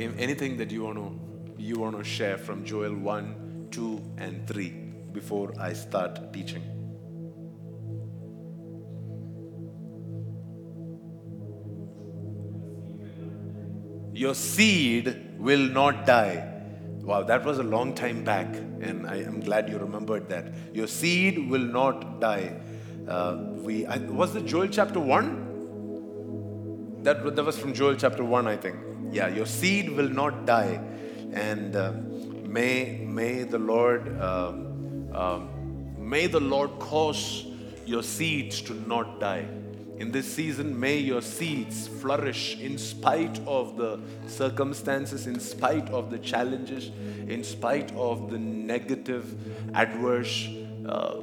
Anything that you want to you want to share from Joel 1, 2, and 3 before I start teaching. Your seed will not die. Wow, that was a long time back, and I am glad you remembered that. Your seed will not die. Uh, we I, was it Joel chapter one? That that was from Joel chapter one, I think. Yeah, your seed will not die, and uh, may may the Lord um, um, may the Lord cause your seeds to not die. In this season, may your seeds flourish in spite of the circumstances, in spite of the challenges, in spite of the negative, adverse uh,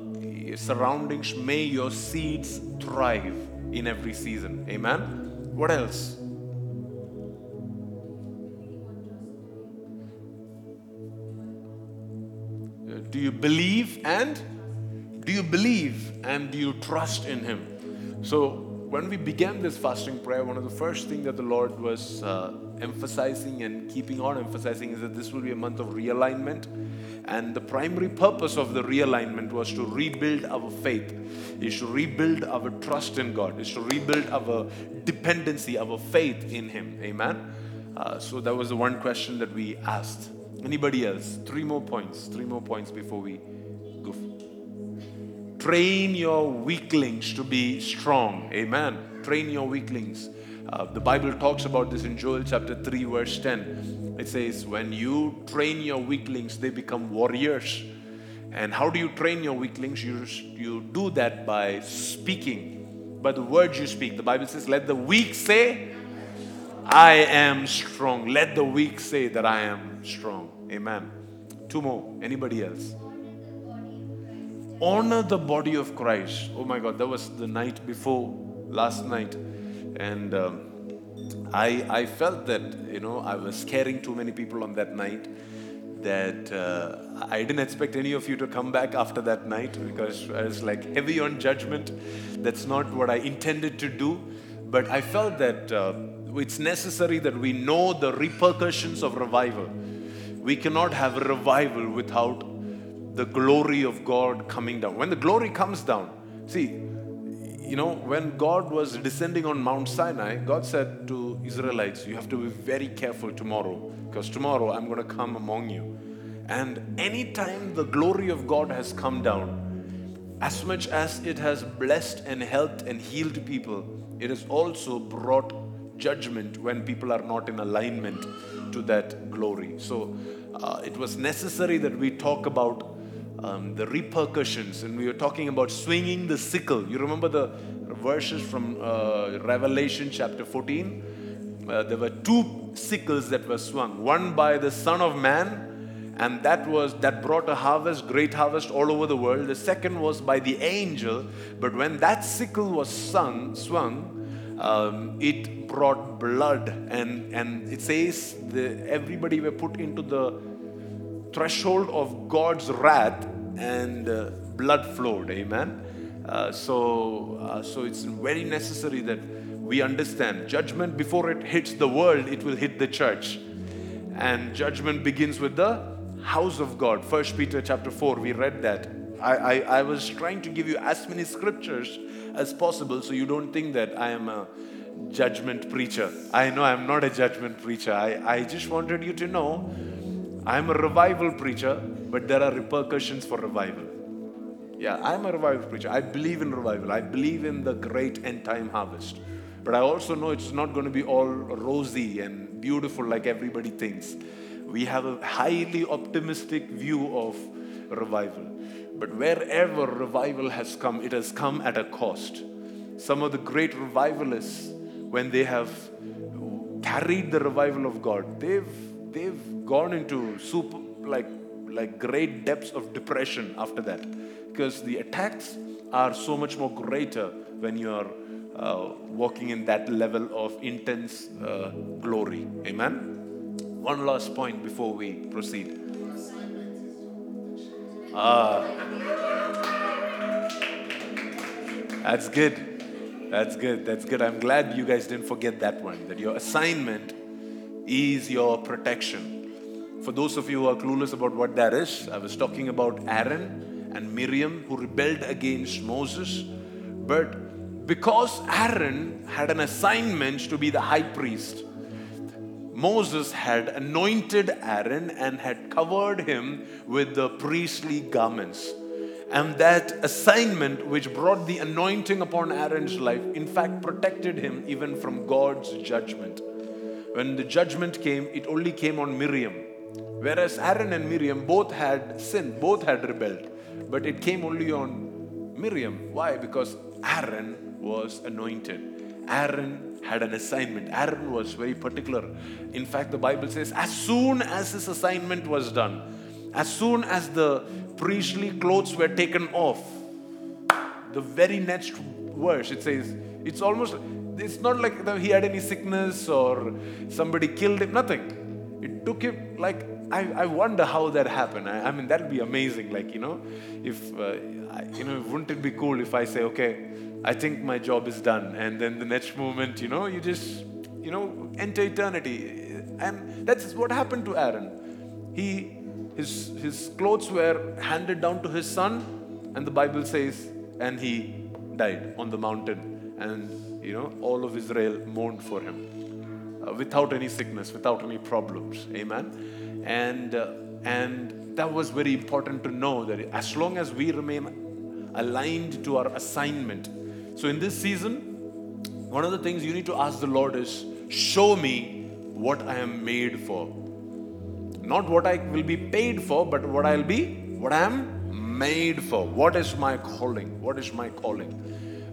surroundings. May your seeds thrive in every season. Amen. What else? Do you believe and do you believe and do you trust in Him? So, when we began this fasting prayer, one of the first things that the Lord was uh, emphasizing and keeping on emphasizing is that this will be a month of realignment. And the primary purpose of the realignment was to rebuild our faith, is to rebuild our trust in God, is to rebuild our dependency, our faith in Him. Amen. Uh, so that was the one question that we asked. Anybody else? Three more points. Three more points before we go. Train your weaklings to be strong. Amen. Train your weaklings. Uh, the Bible talks about this in Joel chapter 3, verse 10. It says, When you train your weaklings, they become warriors. And how do you train your weaklings? You, you do that by speaking, by the words you speak. The Bible says, Let the weak say, I am strong. Let the weak say that I am strong. Amen. Two more. Anybody else? Honor the body of Christ. Oh my God, that was the night before last night. And um, I, I felt that, you know, I was scaring too many people on that night. That uh, I didn't expect any of you to come back after that night because I was like heavy on judgment. That's not what I intended to do. But I felt that uh, it's necessary that we know the repercussions of revival. We cannot have a revival without the glory of God coming down. When the glory comes down, see, you know, when God was descending on Mount Sinai, God said to Israelites, You have to be very careful tomorrow, because tomorrow I'm going to come among you. And anytime the glory of God has come down, as much as it has blessed and helped and healed people, it has also brought judgment when people are not in alignment to that glory. So uh, it was necessary that we talk about um, the repercussions, and we were talking about swinging the sickle. You remember the verses from uh, Revelation chapter 14? Uh, there were two sickles that were swung one by the Son of Man, and that was that brought a harvest, great harvest all over the world. The second was by the angel, but when that sickle was sung, swung, um, it brought blood, and and it says the, everybody were put into the threshold of God's wrath and uh, blood flowed. Amen. Uh, so, uh, so it's very necessary that we understand judgment before it hits the world, it will hit the church, and judgment begins with the house of God. First Peter chapter four, we read that. I, I, I was trying to give you as many scriptures as possible, so you don't think that I am a judgment preacher. I know I'm not a judgment preacher. I, I just wanted you to know I'm a revival preacher, but there are repercussions for revival. Yeah, I'm a revival preacher. I believe in revival. I believe in the great end time harvest. But I also know it's not going to be all rosy and beautiful like everybody thinks. We have a highly optimistic view of revival. But wherever revival has come, it has come at a cost. Some of the great revivalists, when they have carried the revival of God, they've they've gone into super like like great depths of depression after that. Because the attacks are so much more greater when you are uh, walking in that level of intense uh, glory. Amen? One last point before we proceed ah that's good that's good that's good i'm glad you guys didn't forget that one that your assignment is your protection. For those of you who are clueless about what that is, I was talking about Aaron and Miriam who rebelled against Moses. But because Aaron had an assignment to be the high priest, Moses had anointed Aaron and had covered him with the priestly garments. And that assignment, which brought the anointing upon Aaron's life, in fact protected him even from God's judgment. When the judgment came, it only came on Miriam. Whereas Aaron and Miriam both had sinned, both had rebelled. But it came only on Miriam. Why? Because Aaron was anointed. Aaron had an assignment. Aaron was very particular. In fact, the Bible says, as soon as his assignment was done, as soon as the priestly clothes were taken off, the very next verse it says, it's almost, it's not like he had any sickness or somebody killed him, nothing. It took him like, I, I wonder how that happened. I, I mean, that'd be amazing. Like, you know, if, uh, you know, wouldn't it be cool if I say, okay, I think my job is done. And then the next moment, you know, you just, you know, enter eternity. And that's what happened to Aaron. He, his, his clothes were handed down to his son, and the Bible says, and he died on the mountain. And, you know, all of Israel mourned for him uh, without any sickness, without any problems. Amen. And, uh, and that was very important to know that as long as we remain aligned to our assignment, so, in this season, one of the things you need to ask the Lord is show me what I am made for. Not what I will be paid for, but what I'll be, what I am made for. What is my calling? What is my calling?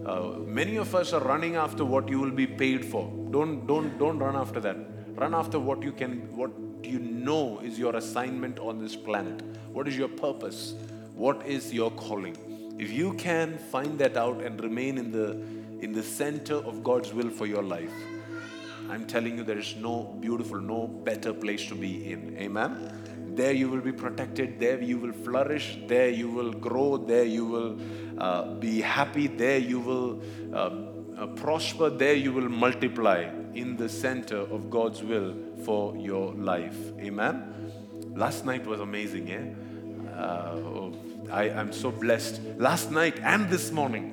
Uh, many of us are running after what you will be paid for. Don't, don't, don't run after that. Run after what you can, what you know is your assignment on this planet. What is your purpose? What is your calling? If you can find that out and remain in the, in the center of God's will for your life, I'm telling you, there is no beautiful, no better place to be in. Amen. There you will be protected. There you will flourish. There you will grow. There you will uh, be happy. There you will uh, uh, prosper. There you will multiply in the center of God's will for your life. Amen. Last night was amazing, yeah? Uh, oh, I am so blessed. Last night and this morning,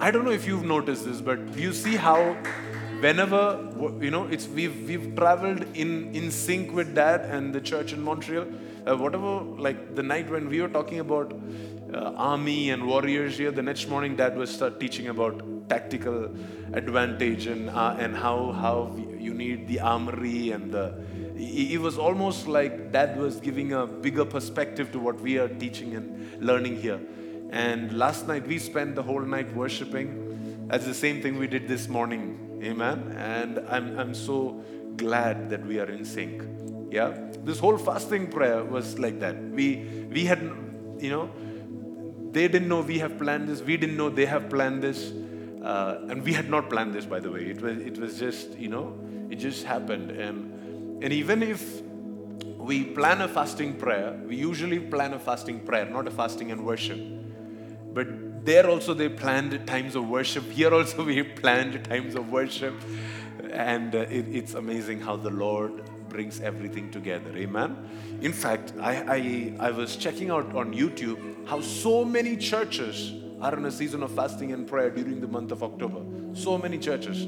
I don't know if you've noticed this, but you see how whenever you know it's we've we've traveled in in sync with Dad and the church in Montreal. Uh, whatever, like the night when we were talking about uh, army and warriors here, the next morning Dad was start teaching about tactical advantage and uh, and how how you need the armory and the it was almost like dad was giving a bigger perspective to what we are teaching and learning here. And last night we spent the whole night worshiping. That's the same thing we did this morning. Amen. And I'm, I'm so glad that we are in sync. Yeah. This whole fasting prayer was like that. We we had you know, they didn't know we have planned this, we didn't know they have planned this. Uh, and we had not planned this by the way. It was it was just, you know, it just happened. And and even if we plan a fasting prayer, we usually plan a fasting prayer, not a fasting and worship. But there also they planned times of worship. Here also we planned times of worship. And uh, it, it's amazing how the Lord brings everything together. Amen. In fact, I, I, I was checking out on YouTube how so many churches are in a season of fasting and prayer during the month of October. So many churches.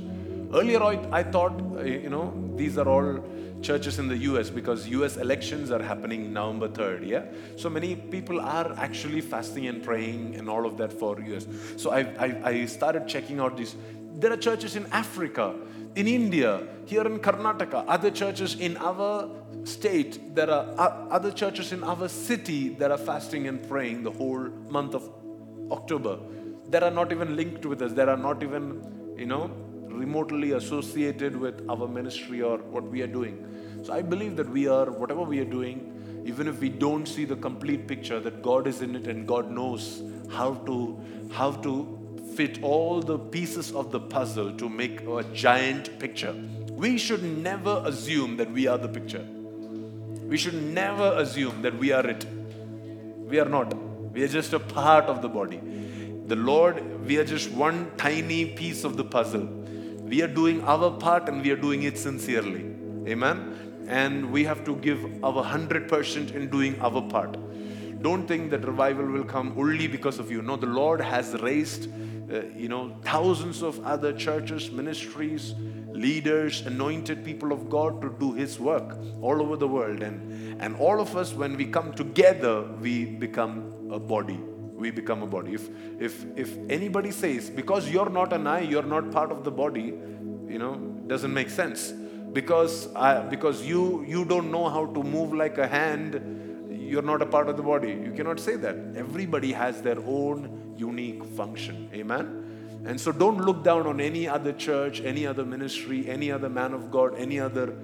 Earlier, I, thought, uh, you know, these are all churches in the US because US elections are happening November 3rd, yeah? So many people are actually fasting and praying and all of that for US. So I, I, I started checking out these. There are churches in Africa, in India, here in Karnataka, other churches in our state, there are other churches in our city that are fasting and praying the whole month of October. That are not even linked with us, that are not even, you know, remotely associated with our ministry or what we are doing. So I believe that we are, whatever we are doing, even if we don't see the complete picture, that God is in it and God knows how to, how to fit all the pieces of the puzzle to make a giant picture. We should never assume that we are the picture. We should never assume that we are it. We are not. We are just a part of the body. The Lord, we are just one tiny piece of the puzzle. We are doing our part and we are doing it sincerely. Amen. and we have to give our 100% in doing our part. Don't think that revival will come only because of you. No, the Lord has raised, uh, you know, thousands of other churches, ministries, leaders, anointed people of God to do His work all over the world. And, and all of us, when we come together, we become a body. We become a body. If, if, if anybody says, because you're not an eye, you're not part of the body, you know, doesn't make sense. Because, I, because you, you don't know how to move like a hand, you're not a part of the body. You cannot say that. Everybody has their own unique function. Amen? And so don't look down on any other church, any other ministry, any other man of God, any other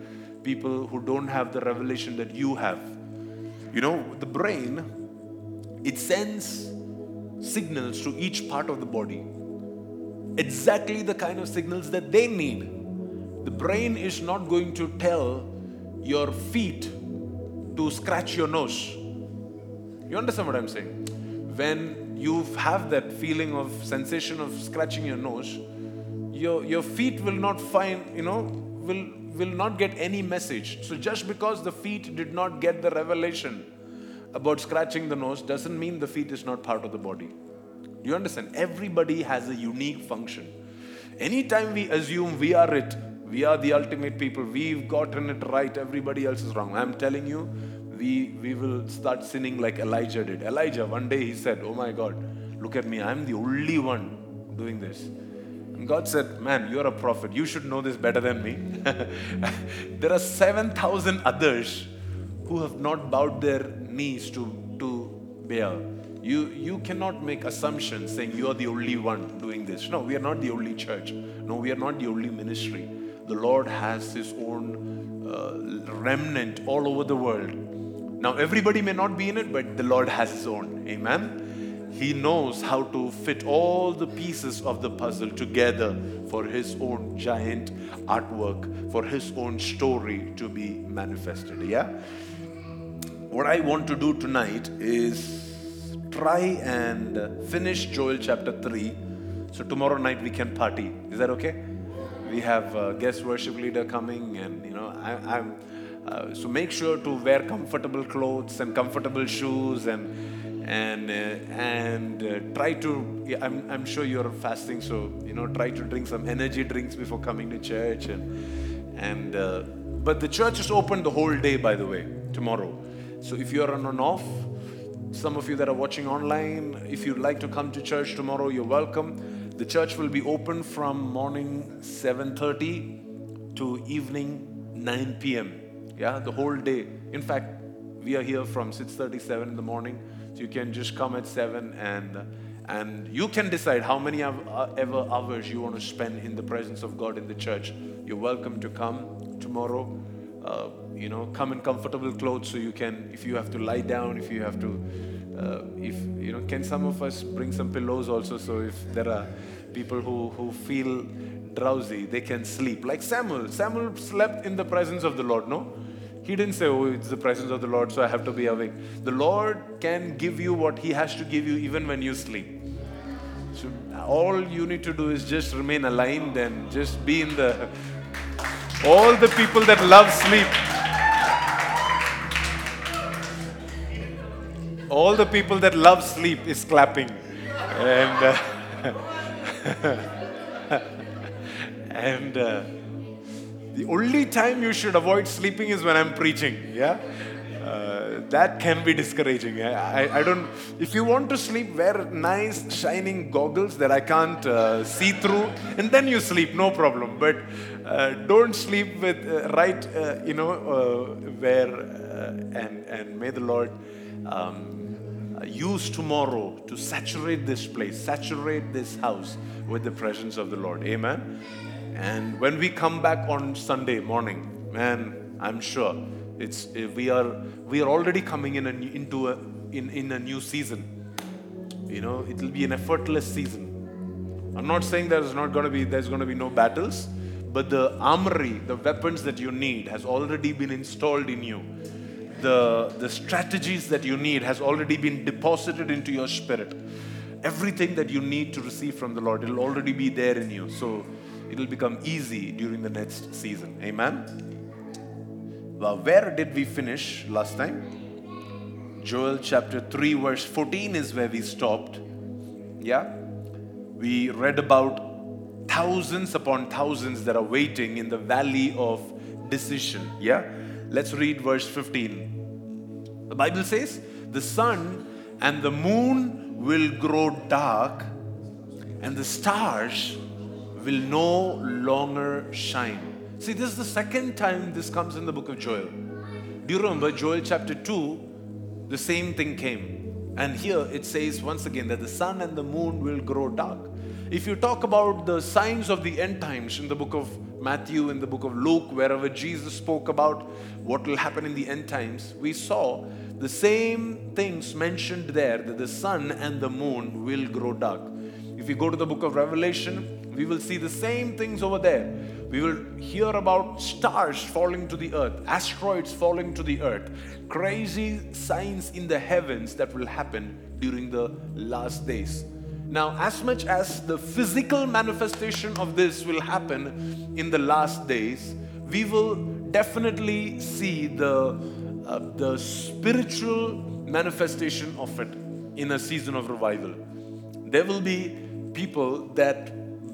people who don't have the revelation that you have. You know, the brain, it sends signals to each part of the body. Exactly the kind of signals that they need. The brain is not going to tell your feet to scratch your nose. You understand what I'm saying? When you have that feeling of sensation of scratching your nose, your, your feet will not find, you know, will, will not get any message. So just because the feet did not get the revelation about scratching the nose doesn't mean the feet is not part of the body. Do you understand? Everybody has a unique function. Anytime we assume we are it, we are the ultimate people, we've gotten it right, everybody else is wrong. I'm telling you, we, we will start sinning like Elijah did. Elijah, one day he said, Oh my God, look at me, I'm the only one doing this. And God said, Man, you're a prophet. You should know this better than me. there are 7,000 others who have not bowed their knees to, to Baal. You, you cannot make assumptions saying you are the only one doing this. No, we are not the only church. No, we are not the only ministry. The Lord has His own uh, remnant all over the world now, everybody may not be in it, but the Lord has His own. Amen. He knows how to fit all the pieces of the puzzle together for His own giant artwork, for His own story to be manifested. Yeah? What I want to do tonight is try and finish Joel chapter 3. So, tomorrow night we can party. Is that okay? We have a guest worship leader coming, and you know, I, I'm uh, so make sure to wear comfortable clothes and comfortable shoes and and uh, and uh, try to I'm, I'm sure you're fasting so you know try to drink some energy drinks before coming to church and and uh, but the church is open the whole day by the way tomorrow so if you're on and off some of you that are watching online if you'd like to come to church tomorrow you're welcome the church will be open from morning 7:30 to evening 9 p.m yeah, the whole day. In fact, we are here from 6:37 in the morning, so you can just come at seven and and you can decide how many uh, ever hours you want to spend in the presence of God in the church. You're welcome to come tomorrow. Uh, you know, come in comfortable clothes so you can, if you have to lie down, if you have to, uh, if you know, can some of us bring some pillows also? So if there are people who who feel drowsy, they can sleep. Like Samuel. Samuel slept in the presence of the Lord. No he didn't say, Oh, it's the presence of the Lord, so I have to be awake. The Lord can give you what He has to give you even when you sleep. So all you need to do is just remain aligned and just be in the. All the people that love sleep. All the people that love sleep is clapping. And. Uh, and. Uh, the only time you should avoid sleeping is when I'm preaching. Yeah? Uh, that can be discouraging. I, I, I, don't. If you want to sleep, wear nice shining goggles that I can't uh, see through, and then you sleep, no problem. But uh, don't sleep with uh, right, uh, you know, uh, where and and may the Lord um, use tomorrow to saturate this place, saturate this house with the presence of the Lord. Amen. And when we come back on Sunday morning, man, I'm sure it's eh, we are we are already coming in a, into a in, in a new season. You know, it will be an effortless season. I'm not saying there's not going to be there's going to be no battles, but the armory, the weapons that you need, has already been installed in you. The the strategies that you need has already been deposited into your spirit. Everything that you need to receive from the Lord, it'll already be there in you. So it'll become easy during the next season. Amen? Well, where did we finish last time? Joel chapter 3, verse 14 is where we stopped. Yeah? We read about thousands upon thousands that are waiting in the valley of decision. Yeah? Let's read verse 15. The Bible says, The sun and the moon will grow dark, and the stars will no longer shine. See, this is the second time this comes in the book of Joel. Do you remember Joel chapter 2? The same thing came. And here it says once again that the sun and the moon will grow dark. If you talk about the signs of the end times in the book of Matthew, in the book of Luke, wherever Jesus spoke about what will happen in the end times, we saw the same things mentioned there that the sun and the moon will grow dark. If you go to the book of Revelation, we will see the same things over there. We will hear about stars falling to the earth, asteroids falling to the earth, crazy signs in the heavens that will happen during the last days. Now, as much as the physical manifestation of this will happen in the last days, we will definitely see the, uh, the spiritual manifestation of it in a season of revival. There will be people that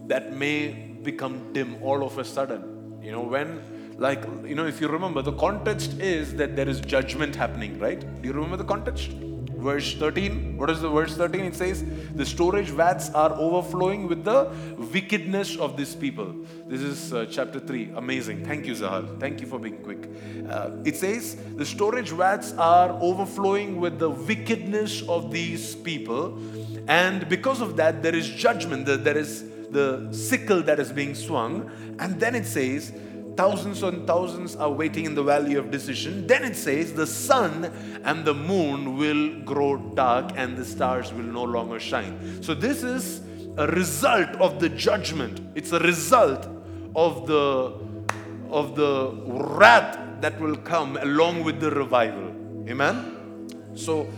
that may become dim all of a sudden. You know, when like you know, if you remember, the context is that there is judgment happening, right? Do you remember the context? Verse 13 what is the verse 13 it says the storage vats are overflowing with the wickedness of these people. This is uh, chapter 3 amazing. Thank you zahal. Thank you for being quick. Uh, it says the storage vats are overflowing with the wickedness of these people and because of that there is judgment That there is the sickle that is being swung and then it says thousands and thousands are waiting in the valley of decision. Then it says, the sun and the moon will grow dark and the stars will no longer shine. So, this is a result of the judgment, it's a result of the, of the wrath that will come along with the revival. Amen? So,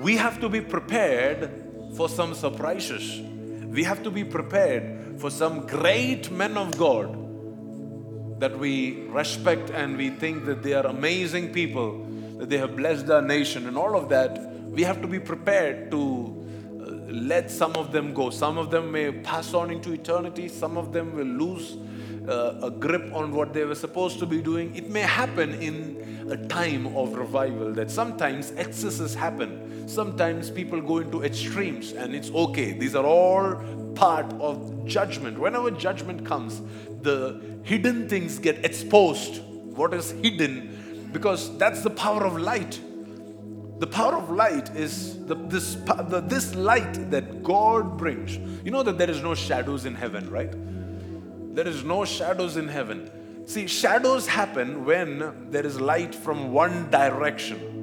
we have to be prepared for some surprises. We have to be prepared for some great men of God that we respect and we think that they are amazing people, that they have blessed our nation, and all of that, we have to be prepared to uh, let some of them go. Some of them may pass on into eternity, some of them will lose uh, a grip on what they were supposed to be doing. It may happen in a time of revival that sometimes excesses happen. Sometimes people go into extremes and it's okay. These are all part of judgment. Whenever judgment comes, the hidden things get exposed. What is hidden? Because that's the power of light. The power of light is the, this, the, this light that God brings. You know that there is no shadows in heaven, right? There is no shadows in heaven. See, shadows happen when there is light from one direction.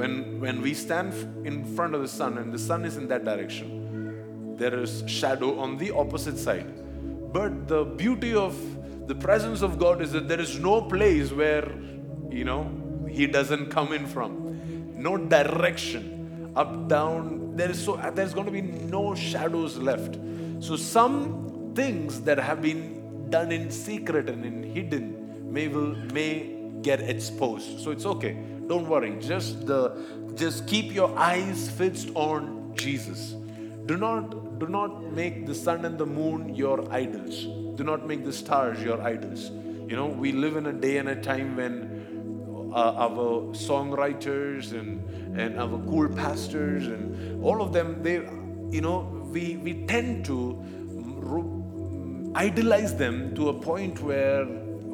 When, when we stand in front of the sun and the sun is in that direction, there is shadow on the opposite side. But the beauty of the presence of God is that there is no place where, you know, He doesn't come in from. No direction. Up, down. There is so there's going to be no shadows left. So some things that have been done in secret and in hidden may will may get exposed. So it's okay. Don't worry. Just the just keep your eyes fixed on Jesus. Do not do not make the sun and the moon your idols. Do not make the stars your idols. You know, we live in a day and a time when uh, our songwriters and, and our cool pastors and all of them, they, you know, we, we tend to idolize them to a point where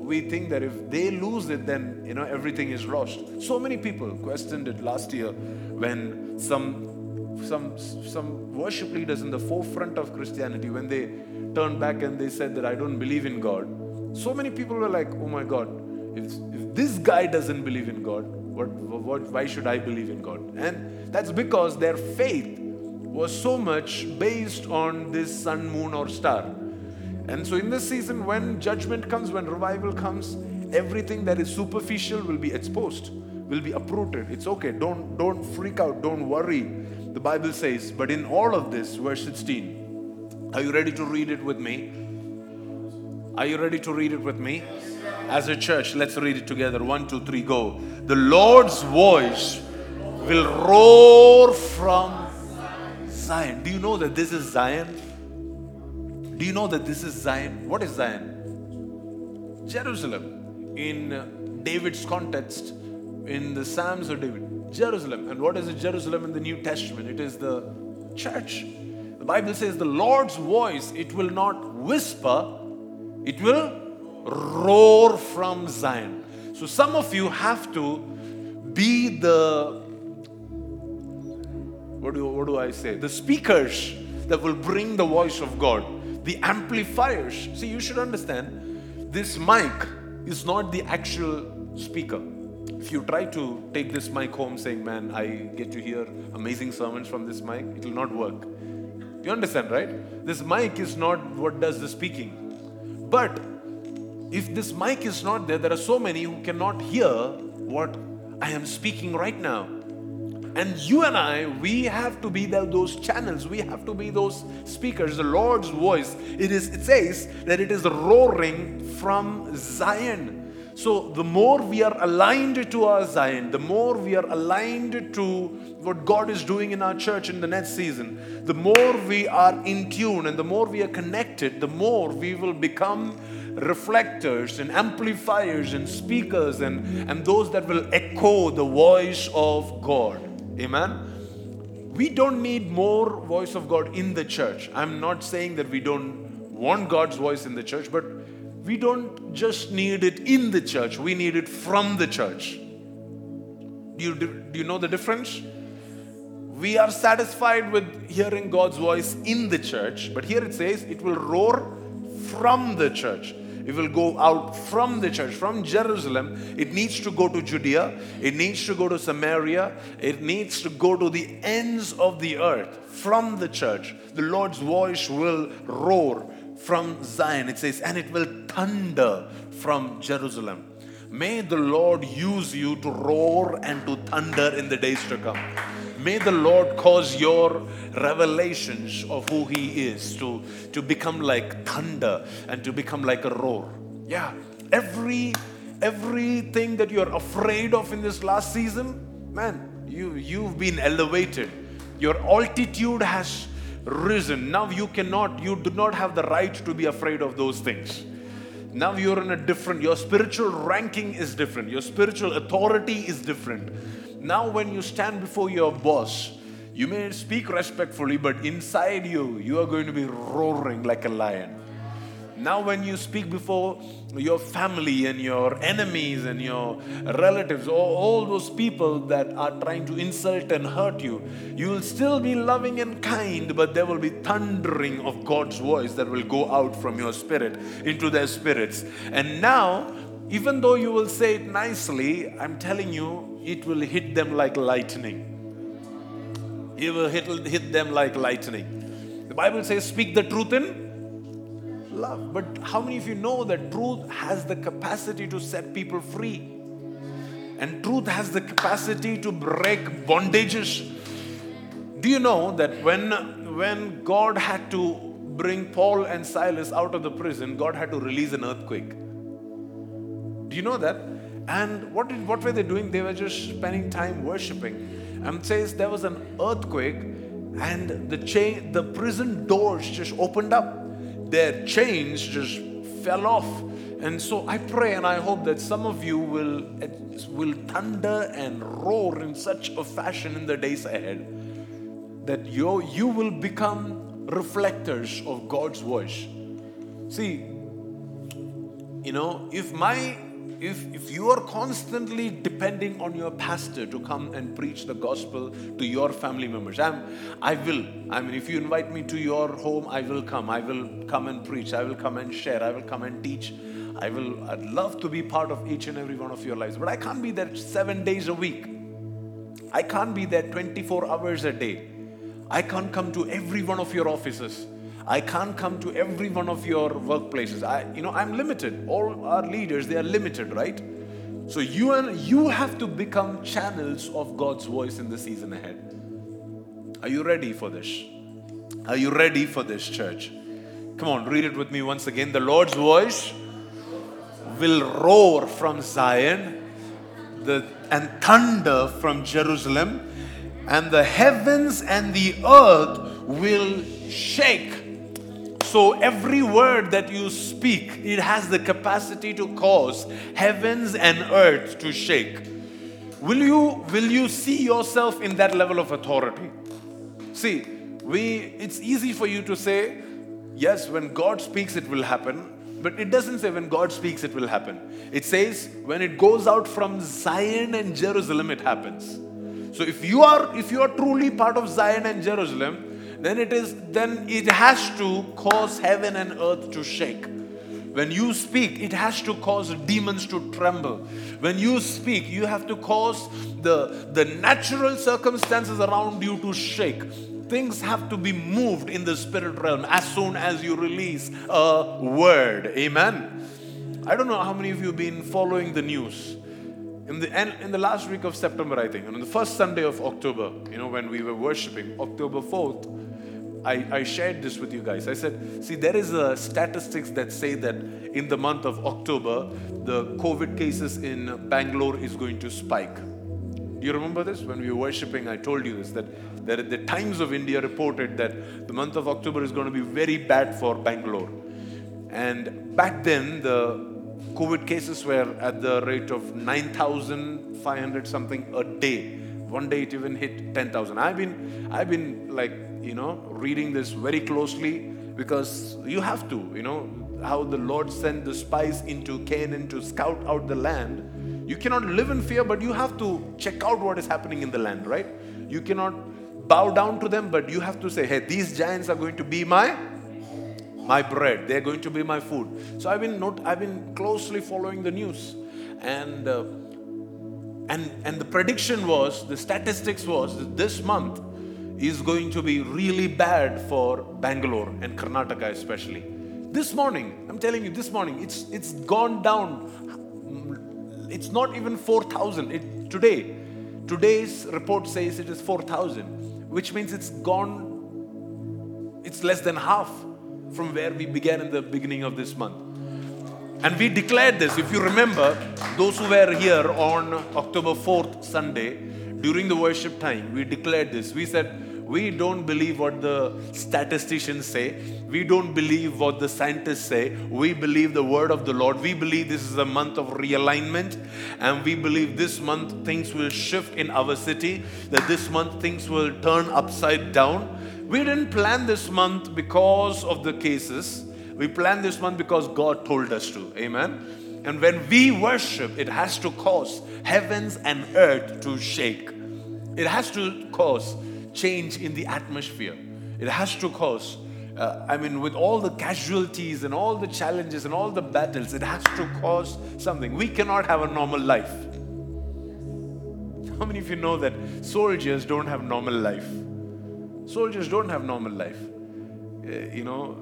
we think that if they lose it, then you know everything is lost. So many people questioned it last year when some some, some worship leaders in the forefront of Christianity, when they turned back and they said that I don't believe in God, so many people were like, oh my God, if, if this guy doesn't believe in God, what, what, why should I believe in God? And that's because their faith was so much based on this sun, moon, or star. And so, in this season, when judgment comes, when revival comes, everything that is superficial will be exposed, will be uprooted. It's okay. Don't, don't freak out. Don't worry the Bible says, but in all of this, verse 16, are you ready to read it with me? Are you ready to read it with me? As a church, let's read it together. One, two, three, go. The Lord's voice will roar from Zion. Do you know that this is Zion? Do you know that this is Zion? What is Zion? Jerusalem. In David's context, in the Psalms of David, Jerusalem. And what is Jerusalem in the New Testament? It is the church. The Bible says the Lord's voice, it will not whisper, it will roar from Zion. So some of you have to be the what do, what do I say? The speakers that will bring the voice of God the amplifiers. See, you should understand this mic is not the actual speaker. If you try to take this mic home saying, Man, I get to hear amazing sermons from this mic, it will not work. You understand, right? This mic is not what does the speaking. But if this mic is not there, there are so many who cannot hear what I am speaking right now. And you and I, we have to be those channels. We have to be those speakers. The Lord's voice. It is. It says that it is roaring from Zion. So the more we are aligned to our Zion, the more we are aligned to what God is doing in our church in the next season, the more we are in tune and the more we are connected, the more we will become reflectors and amplifiers and speakers and, and those that will echo the voice of God. Amen. We don't need more voice of God in the church. I'm not saying that we don't want God's voice in the church, but we don't just need it in the church, we need it from the church. Do you, do you know the difference? We are satisfied with hearing God's voice in the church, but here it says it will roar from the church. It will go out from the church, from Jerusalem. It needs to go to Judea. It needs to go to Samaria. It needs to go to the ends of the earth from the church. The Lord's voice will roar from Zion. It says, and it will thunder from Jerusalem. May the Lord use you to roar and to thunder in the days to come. May the Lord cause your revelations of who He is to, to become like thunder and to become like a roar. Yeah, every everything that you're afraid of in this last season, man, you you've been elevated. Your altitude has risen. Now you cannot, you do not have the right to be afraid of those things. Now you're in a different, your spiritual ranking is different, your spiritual authority is different. Now, when you stand before your boss, you may speak respectfully, but inside you, you are going to be roaring like a lion. Now, when you speak before your family and your enemies and your relatives, all, all, those people that are trying to insult and hurt you, you will still be loving and kind, but there will be thundering of God's voice that will go out from your spirit into their spirits. And now, even though you will say it nicely, I'm telling you, it will hit them like lightning. It will hit, hit them like lightning. The Bible says, speak the truth in love. But how many of you know that truth has the capacity to set people free? And truth has the capacity to break bondages. Do you know that when, when God had to bring Paul and Silas out of the prison, God had to release an earthquake? Do you know that? And what, did, what were they doing? They were just spending time worshiping. And says there was an earthquake and the chain, the prison doors just opened up. Their chains just fell off. And so I pray and I hope that some of you will, eh, will thunder and roar in such a fashion in the days ahead that you, you will become reflectors of God's voice. See, you know, if my if, if you are constantly depending on your pastor to come and preach the gospel to your family members, I'm, I will. I mean, if you invite me to your home, I will come. I will come and preach. I will come and share. I will come and teach. I will, I'd love to be part of each and every one of your lives. But I can't be there seven days a week. I can't be there 24 hours a day. I can't come to every one of your offices. I can't come to every one of your workplaces. I, you know, I'm limited. All our leaders, they are limited, right? So you and you have to become channels of God's voice in the season ahead. Are you ready for this? Are you ready for this, church? Come on, read it with me once again. The Lord's voice will roar from Zion, the, and thunder from Jerusalem, and the heavens and the earth will shake. So every word that you speak, it has the capacity to cause heavens and earth to shake. Will you, will you see yourself in that level of authority? See, we, it's easy for you to say, yes, when God speaks, it will happen. But it doesn't say when God speaks, it will happen. It says when it goes out from Zion and Jerusalem, it happens. So if you are if you are truly part of Zion and Jerusalem, then it is then it has to cause heaven and earth to shake. When you speak, it has to cause demons to tremble. When you speak, you have to cause the, the natural circumstances around you to shake. Things have to be moved in the spirit realm as soon as you release a word. Amen. I don't know how many of you have been following the news. In the, end, in the last week of September, I think, and on the first Sunday of October, you know, when we were worshiping, October 4th, I, I shared this with you guys. I said, see, there is a statistics that say that in the month of October, the COVID cases in Bangalore is going to spike. Do you remember this? When we were worshiping, I told you this that the, the Times of India reported that the month of October is going to be very bad for Bangalore. And back then, the COVID cases were at the rate of 9,500 something a day. One day it even hit 10,000. I've been, I've been like you know, reading this very closely because you have to, you know, how the Lord sent the spies into Canaan to scout out the land. You cannot live in fear, but you have to check out what is happening in the land, right? You cannot bow down to them, but you have to say, hey, these giants are going to be my my bread. They're going to be my food. So I've been not, I've been closely following the news, and uh, and and the prediction was, the statistics was that this month is going to be really bad for Bangalore and Karnataka especially. This morning, I'm telling you, this morning, it's it's gone down. It's not even 4,000. It, Today, today's report says it is 4,000, which means it's gone, it's less than half from where we began in the beginning of this month. And we declared this, if you remember, those who were here on October 4th, Sunday, during the worship time, we declared this. We said, we don't believe what the statisticians say. We don't believe what the scientists say. We believe the word of the Lord. We believe this is a month of realignment. And we believe this month things will shift in our city, that this month things will turn upside down. We didn't plan this month because of the cases. We planned this month because God told us to. Amen. And when we worship, it has to cause heavens and earth to shake. It has to cause change in the atmosphere. It has to cause, uh, I mean, with all the casualties and all the challenges and all the battles, it has to cause something. We cannot have a normal life. How many of you know that soldiers don't have normal life? Soldiers don't have normal life. Uh, you know,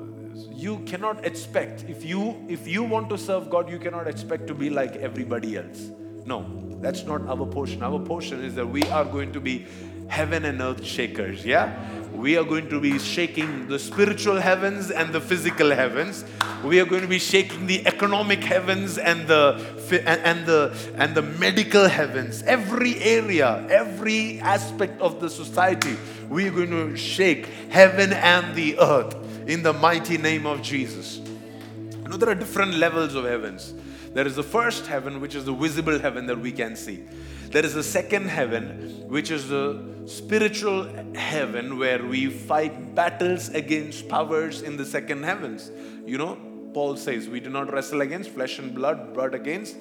you cannot expect if you if you want to serve God, you cannot expect to be like everybody else. No, that's not our portion. Our portion is that we are going to be heaven and earth shakers. Yeah? We are going to be shaking the spiritual heavens and the physical heavens. We are going to be shaking the economic heavens and the and the and the medical heavens. Every area, every aspect of the society, we are going to shake heaven and the earth in the mighty name of Jesus. You know, there are different levels of heavens. There is the first heaven, which is the visible heaven that we can see. There is the second heaven, which is the spiritual heaven where we fight battles against powers in the second heavens. You know, Paul says we do not wrestle against flesh and blood, but against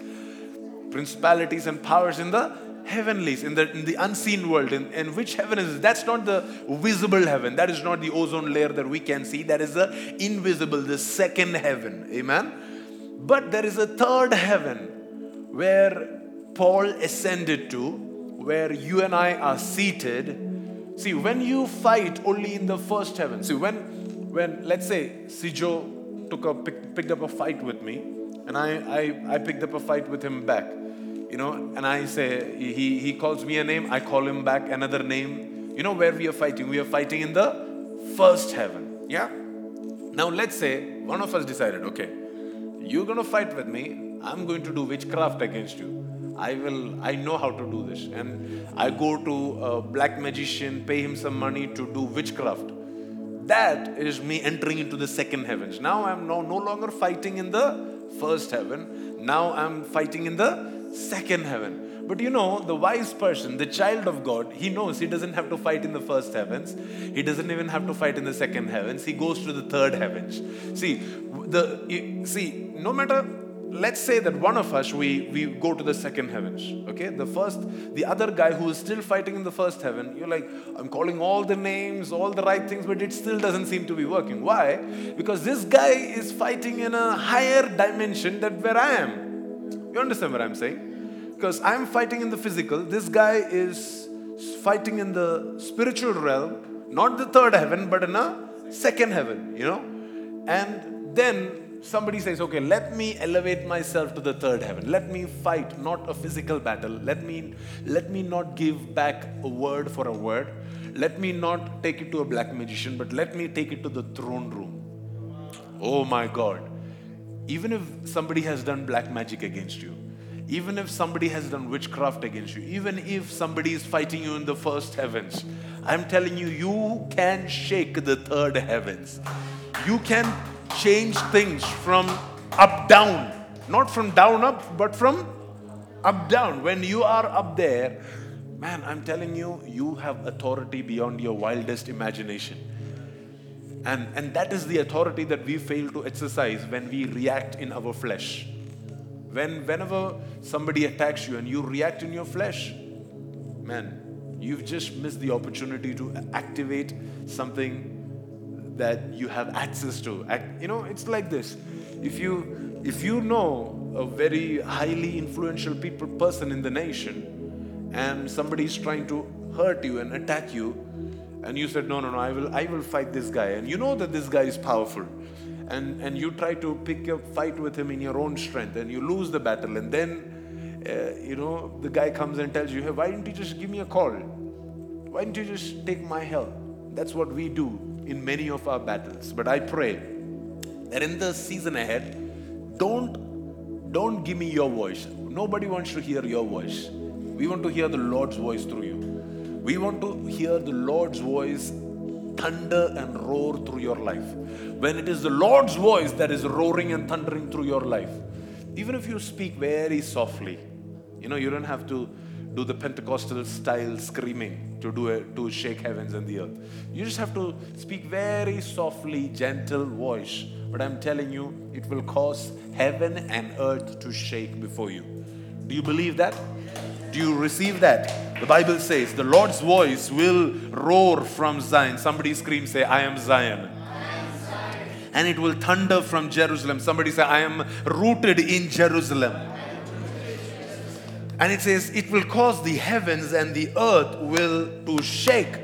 principalities and powers in the heavenlies, in the, in the unseen world. In, which heaven is it? That's not the visible heaven. That is not the ozone layer that we can see. That is the invisible, the second heaven. Amen. But there is a third heaven where Paul ascended to, where you and I are seated. See, when you fight only in the first heaven, see, when, when let's say Sijo took a, pick, picked up a fight with me, and I, I, I picked up a fight with him back, you know, and I say, he, he calls me a name, I call him back another name. You know where we are fighting? We are fighting in the first heaven. Yeah? Now, let's say one of us decided, okay, you're going to fight with me, I'm going to do witchcraft against you. I will, I know how to do this. And I go to a black magician, pay him some money to do witchcraft. That is me entering into the second heavens. Now I'm no, no longer fighting in the first heaven. Now I'm fighting in the second heaven. But you know, the wise person, the child of God, he knows he doesn't have to fight in the first heavens. He doesn't even have to fight in the second heavens. He goes to the third heavens. See, the see, no matter let's say that one of us we we go to the second heavens okay the first the other guy who is still fighting in the first heaven you're like i'm calling all the names all the right things but it still doesn't seem to be working why because this guy is fighting in a higher dimension than where i am you understand what i'm saying because i'm fighting in the physical this guy is fighting in the spiritual realm not the third heaven but in a second heaven you know and then somebody says, okay, let me elevate myself to the third heaven. Let me fight not a physical battle. Let me, let me not give back a word for a word. Let me not take it to a black magician, but let me take it to the throne room. Oh my God. Even if somebody has done black magic against you, even if somebody has done witchcraft against you, even if somebody is fighting you in the first heavens, I'm telling you, you can shake the third heavens. You can change things from up down, not from down up, but from up down. When you are up there, man, I'm telling you, you have authority beyond your wildest imagination. And, and that is the authority that we fail to exercise when we react in our flesh. When, whenever somebody attacks you and you react in your flesh, man, you've just missed the opportunity to activate something that you have access to. You know, it's like this. If you if you know a very highly influential people person in the nation and somebody is trying to hurt you and attack you and you said no no no I will I will fight this guy and you know that this guy is powerful and and you try to pick a fight with him in your own strength and you lose the battle and then uh, you know the guy comes and tells you hey why didn't you just give me a call why didn't you just take my help that's what we do in many of our battles. But I pray that in the season ahead, don't, don't give me your voice. Nobody wants to hear your voice. We want to hear the Lord's voice through you. We want to hear the Lord's voice thunder and roar through your life. When it is the Lord's voice that is roaring and thundering through your life, even if you speak very softly, you know, you don't have to do the Pentecostal style screaming to do it to shake heavens and the earth. You just have to speak very softly, gentle voice. But I'm telling you, it will cause heaven and earth to shake before you. Do you believe that? Do you receive that? The Bible says the Lord's voice will roar from Zion. Somebody scream, say, I am Zion. And it will thunder from Jerusalem. Somebody say, I am rooted in Jerusalem. And it says, it will cause the heavens and the earth will to shake.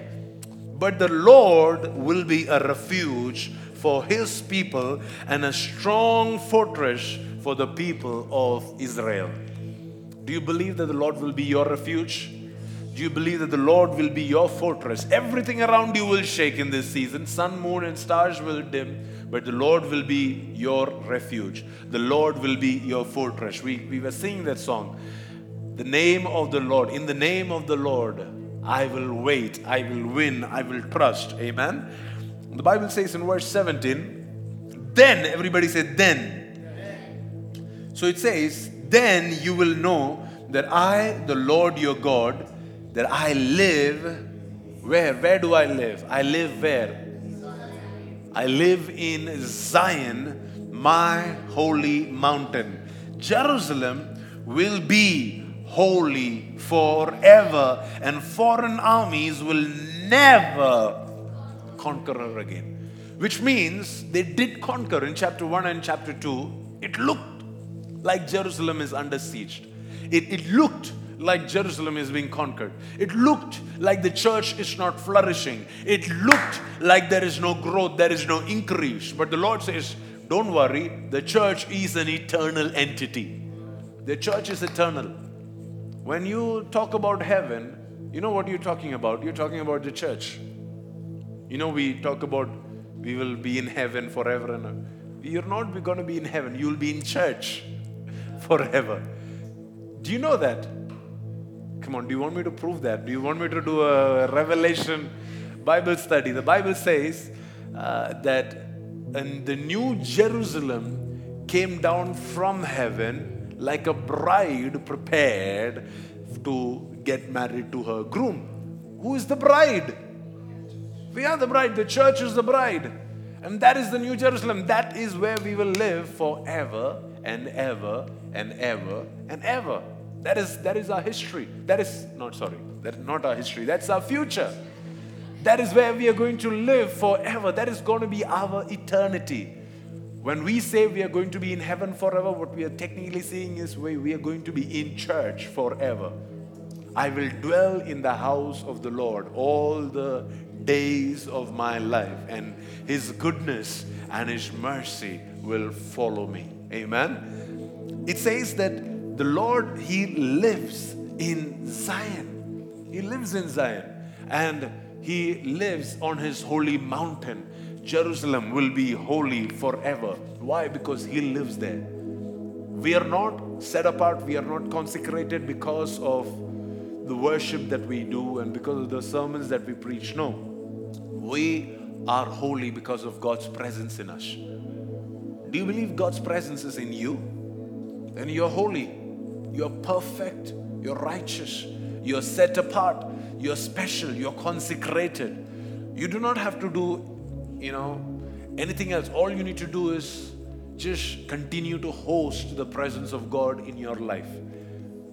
But the Lord will be a refuge for his people and a strong fortress for the people of Israel. Do you believe that the Lord will be your refuge? Do you believe that the Lord will be your fortress? Everything around you will shake in this season. Sun, moon, and stars will dim, but the Lord will be your refuge. The Lord will be your fortress. We, we were singing that song the name of the Lord, in the name of the Lord, I will wait, I will win, I will trust. Amen. The Bible says in verse 17, then, everybody said, then. So it says, then you will know that I, the Lord your God, that I live. Where? Where do I live? I live where? I live in Zion, my holy mountain. Jerusalem will be holy forever, and foreign armies will never conquer her again. Which means they did conquer in chapter 1 and chapter 2. It looked like Jerusalem is under siege. It, it looked like Jerusalem is being conquered. It looked like the church is not flourishing. It looked like there is no growth, there is no increase. But the Lord says, Don't worry, the church is an eternal entity. The church is eternal. When you talk about heaven, you know what you're talking about? You're talking about the church. You know, we talk about we will be in heaven forever and ever. You're not going to be in heaven, you'll be in church forever. Do you know that? Come on, do you want me to prove that? Do you want me to do a revelation Bible study? The Bible says uh, that and the new Jerusalem came down from heaven like a bride prepared to get married to her groom. Who is the bride? We are the bride. The church is the bride. And that is the New Jerusalem. That is where we will live forever and ever and ever and ever. That is, that is our history. That is, not sorry, that is not our history. That's our future. That is where we are going to live forever. That is going to be our eternity. When we say we are going to be in heaven forever, what we are technically saying is we, we are going to be in church forever. I will dwell in the house of the Lord all the days of my life, and His goodness and His mercy will follow me. Amen. It says that the Lord, He lives in Zion. He lives in Zion. And He lives on His holy mountain. Jerusalem will be holy forever. Why? Because He lives there. We are not set apart, we are not consecrated because of the worship that we do and because of the sermons that we preach. No. We are holy because of God's presence in us. Do you believe God's presence is in you? Then you're holy, you're perfect, you're righteous, you're set apart, you're special, you're consecrated. You do not have to do, you know, anything else. All you need to do is just continue to host the presence of God in your life.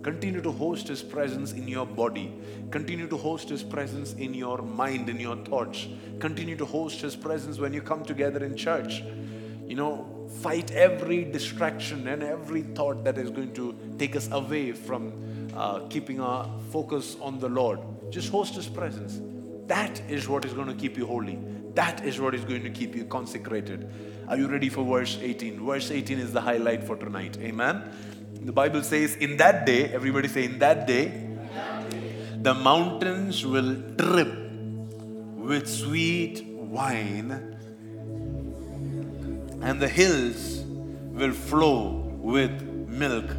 Continue to host His presence in your body. Continue to host His presence in your mind, in your thoughts. Continue to host His presence when you come together in church. You know, fight every distraction and every thought that is going to take us away from uh, keeping our focus on the Lord. Just host His presence. That is what is going to keep you holy. That is what is going to keep you consecrated. Are you ready for verse 18? Verse 18 is the highlight for tonight. Amen. The Bible says, In that day, everybody say, In that day, the mountains will drip with sweet wine, and the hills will flow with milk.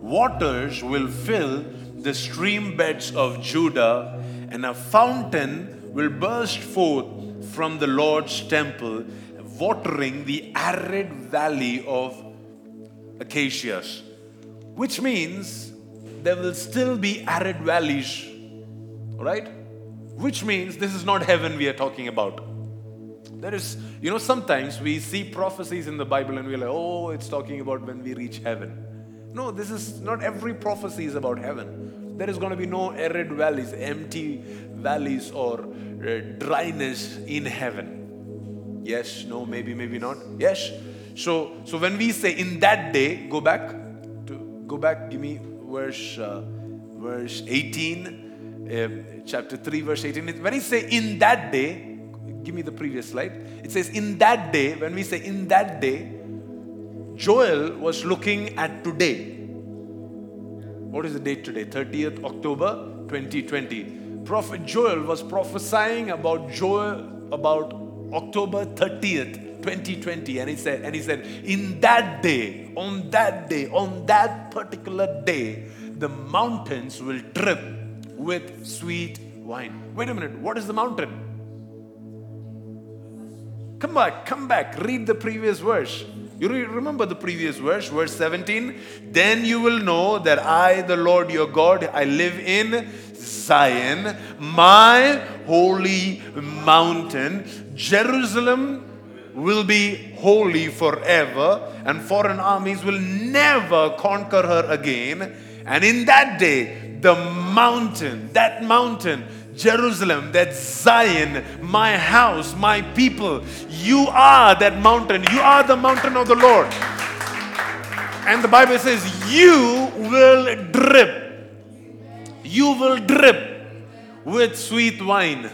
Waters will fill the stream beds of Judah, and a fountain will burst forth from the Lord's temple, watering the arid valley of acacias, which means there will still be arid valleys, right? Which means this is not heaven we are talking about. There is, you know, sometimes we see prophecies in the Bible and we're like, oh, it's talking about when we reach heaven. No, this is not every prophecy is about heaven. There is going to be no arid valleys, empty valleys, or uh, dryness in heaven. Yes, no, maybe, maybe not. Yes, so, so when we say in that day, go back to go back. Give me verse uh, verse 18, uh, chapter 3, verse 18. When we say in that day, give me the previous slide. It says in that day. When we say in that day, Joel was looking at today. What is the date today? 30th October 2020. Prophet Joel was prophesying about Joel about October 30th 2020 and he said and he said in that day on that day on that particular day the mountains will drip with sweet wine wait a minute what is the mountain come back come back read the previous verse. You remember the previous verse verse 17 then you will know that i the lord your god i live in zion my holy mountain. Jerusalem will be holy forever, and foreign armies will never conquer her again. And in that day, the mountain, that mountain, Jerusalem, that Zion, my house, my people, you are that mountain. You are the mountain of the Lord. And the Bible says, You will drip. You will drip with sweet wine.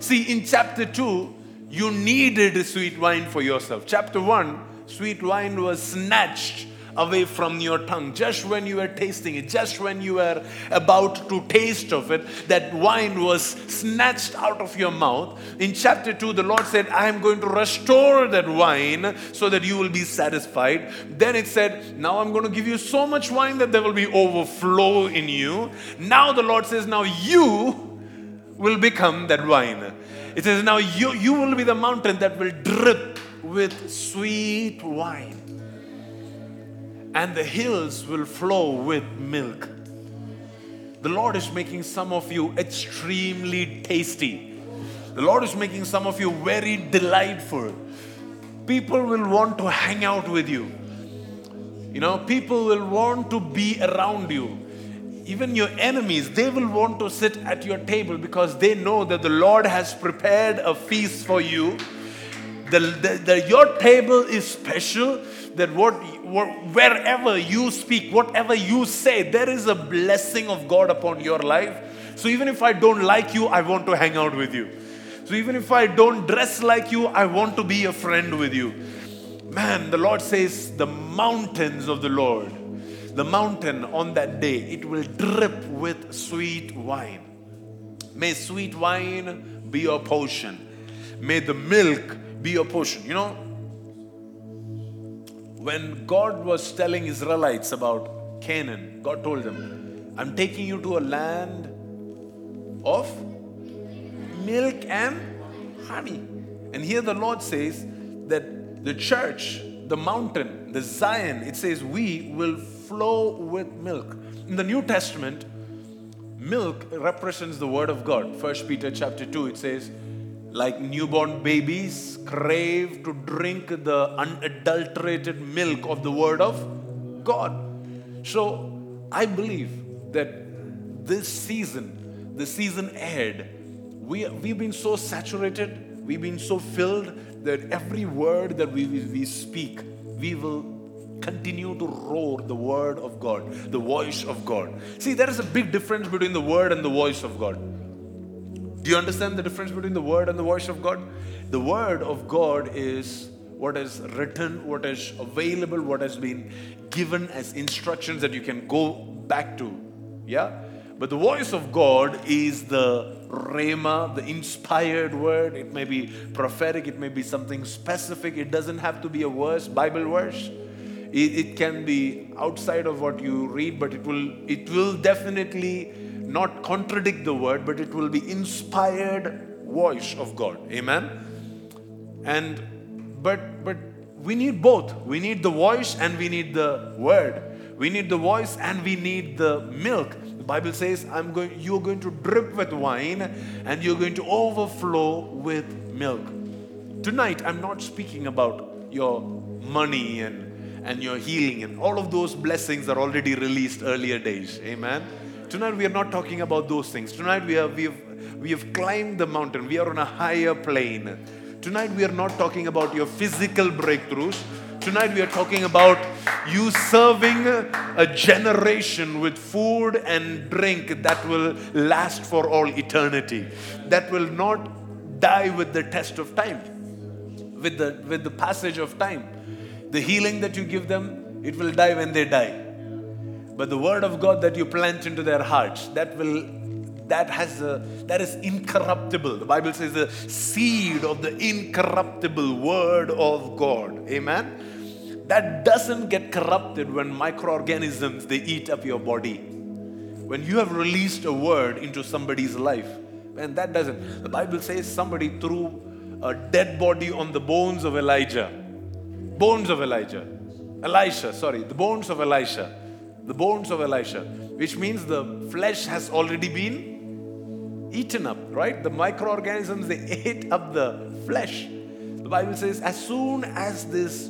See, in chapter 2, you needed sweet wine for yourself. Chapter 1 sweet wine was snatched away from your tongue. Just when you were tasting it, just when you were about to taste of it, that wine was snatched out of your mouth. In chapter 2, the Lord said, I am going to restore that wine so that you will be satisfied. Then it said, Now I'm going to give you so much wine that there will be overflow in you. Now the Lord says, Now you will become that wine. It says, Now you, you will be the mountain that will drip with sweet wine, and the hills will flow with milk. The Lord is making some of you extremely tasty. The Lord is making some of you very delightful. People will want to hang out with you. You know, people will want to be around you. Even your enemies, they will want to sit at your table because they know that the Lord has prepared a feast for you the, the, the, your table is special that what, wherever you speak whatever you say there is a blessing of god upon your life. So even if i don't like you i want to hang out with you. So even if i don't dress like you i want to be a friend with you. Man the lord says the mountains of the lord the mountain on that day it will drip with sweet wine. May sweet wine be your portion. May the milk be your portion. You know, when God was telling Israelites about Canaan, God told them, I'm taking you to a land of milk and honey. And here the Lord says that the church, the mountain, the Zion, it says we will flow with milk. In the New Testament, milk represents the word of God. First Peter chapter 2, it says, like newborn babies, crave to drink the unadulterated milk of the Word of God. So I believe that this season, the season ahead, we, we've been so saturated, we've been so filled that every word that we, we speak, we will continue to roar the word of God, the voice of God. See, there is a big difference between the word and the voice of God. Do you understand the difference between the word and the voice of God? The word of God is what is written, what is available, what has been given as instructions that you can go back to. Yeah? But the voice of God is the rhema, the inspired word. It may be prophetic, it may be something specific. It doesn't have to be a verse, Bible verse. It, it can be outside of what you read, but it will it will definitely not contradict the word, but it will be inspired voice of God. Amen. And but but we need both. We need the voice and we need the word. We need the voice and we need the milk. The Bible says, I'm going, you're going to drip with wine and you're going to overflow with milk. Tonight, I'm not speaking about your money and, and your healing and all of those blessings are already released earlier days. Amen. Tonight we are not talking about those things. Tonight we, are, we, have, we have climbed the mountain. We are on a higher plane. Tonight we are not talking about your physical breakthroughs. Tonight we are talking about you serving a generation with food and drink that will last for all eternity. That will not die with the test of time, with the, with the passage of time. The healing that you give them, it will die when they die but the word of God that you plant into their hearts, that will that has a that is incorruptible. The Bible says the seed of the incorruptible word of God. Amen. That doesn't get corrupted when microorganisms they eat up your body. When you have released a word into somebody's life, and that doesn't. The Bible says somebody threw a dead body on the bones of Elijah. Bones of Elijah. Elisha, sorry, the bones of Elisha the bones of Elisha, which means the flesh has already been eaten up, right? The microorganisms, they ate up the flesh. The Bible says, as soon as this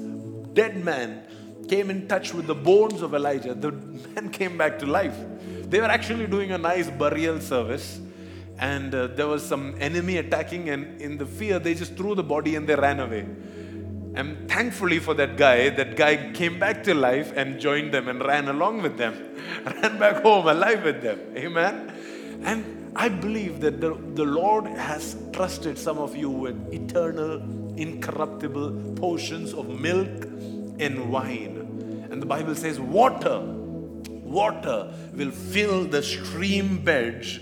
dead man came in touch with the bones of Elijah, the man came back to life. They were actually doing a nice burial service, and uh, there was some enemy attacking, and in the fear, they just threw the body and they ran away. And thankfully for that guy, that guy came back to life and joined them and ran along with them, ran back home alive with them. Amen. And I believe that the, the Lord has trusted some of you with eternal, incorruptible portions of milk and wine. And the Bible says, water, water will fill the stream beds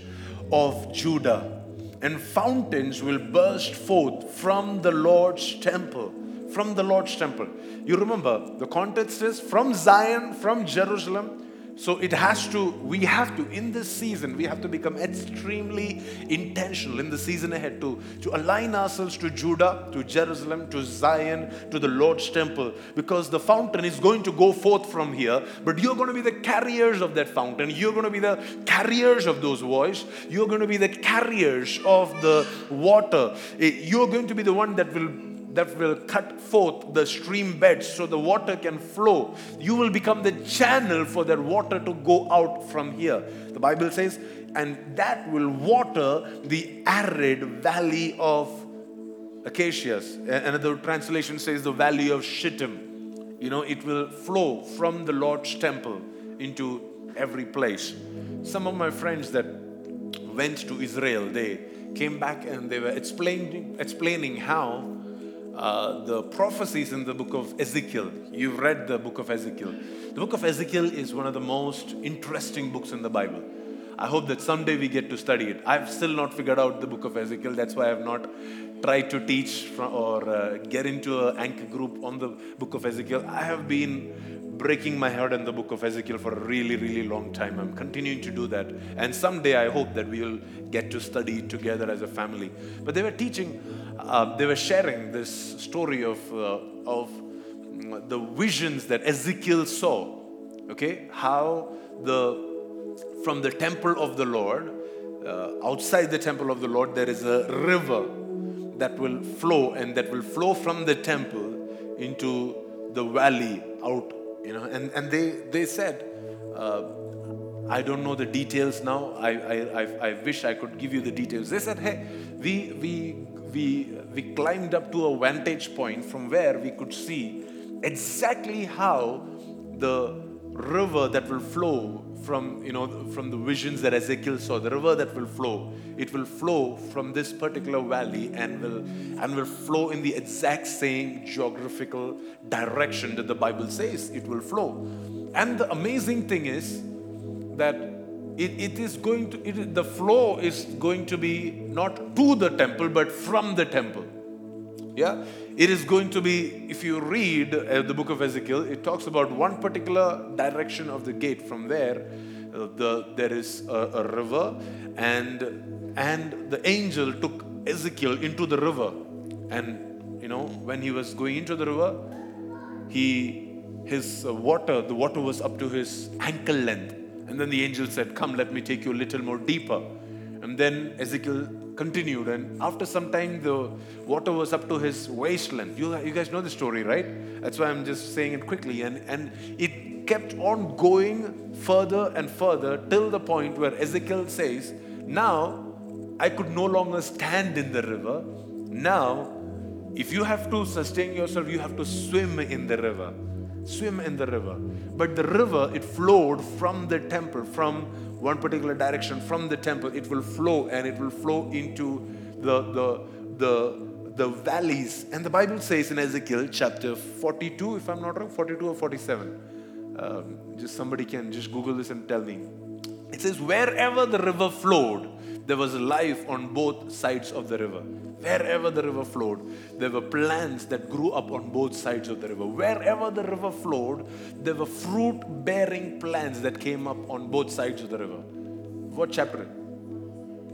of Judah, and fountains will burst forth from the Lord's temple. From the Lord's temple. You remember, the context is from Zion, from Jerusalem, so it has to, we have to, in this season, we have to become extremely intentional in the season ahead to, to align ourselves to Judah, to Jerusalem, to Zion, to the Lord's temple, because the fountain is going to go forth from here, but you're going to be the carriers of that fountain. You're going to be the carriers of those voices. You're going to be the carriers of the water. Eh, you're going to be the one that will that will cut forth the stream beds so the water can flow. You will become the channel for that water to go out from here. The Bible says, and that will water the arid valley of acacias. Another translation says the valley of Shittim. You know, it will flow from the Lord's temple into every place. Some of my friends that went to Israel, they came back and they were explaining, explaining how uh, the prophecies in the book of Ezekiel. You've read the book of Ezekiel. The book of Ezekiel is one of the most interesting books in the Bible. I hope that someday we get to study it. I've still not figured out the book of Ezekiel. That's why I've not tried to teach or uh, get into an anchor group on the book of Ezekiel. I have been breaking my heart in the book of Ezekiel for a really, really long time. I'm continuing to do that. And someday I hope that we will get to study together as a family. But they were teaching, uh, they were sharing this story of, uh, of the visions that Ezekiel saw. Okay? How the from the temple of the Lord, uh, outside the temple of the Lord, there is a river that will flow and that will flow from the temple into the valley out you know and, and they they said uh, i don't know the details now. I, I, I, I wish i could give you the details. They said hey we we we we climbed up to a vantage point from where we could see exactly how the river that will flow from you know from the visions that Ezekiel saw, the river that will flow, it will flow from this particular valley and will and will flow in the exact same geographical direction that the Bible says it will flow. And the amazing thing is that it, it is going to it, the flow is going to be not to the temple but from the temple. Yeah, it is going to be, if you read uh, the book of Ezekiel, it talks about one particular direction of the gate. From there, uh, the, there is a, a river, and, and the angel took Ezekiel into the river. And, you know, when he was going into the river, he, his uh, water, the water was up to his ankle length. And then the angel said, Come, let me take you a little more deeper. And then Ezekiel continued, and after some time, the water was up to his waist length. You, you guys know the story, right? That's why I'm just saying it quickly. And, and it kept on going further and further till the point where Ezekiel says, Now I could no longer stand in the river. Now, if you have to sustain yourself, you have to swim in the river. Swim in the river. But the river, it flowed from the temple, from one particular direction from the temple, it will flow and it will flow into the, the, the, the valleys. And the Bible says in Ezekiel chapter 42, if I'm not wrong, 42 or 47. Um, just somebody can just Google this and tell me. It says, wherever the river flowed, there was life on both sides of the river. Wherever the river flowed, there were plants that grew up on both sides of the river. Wherever the river flowed, there were fruit bearing plants that came up on both sides of the river. What chapter?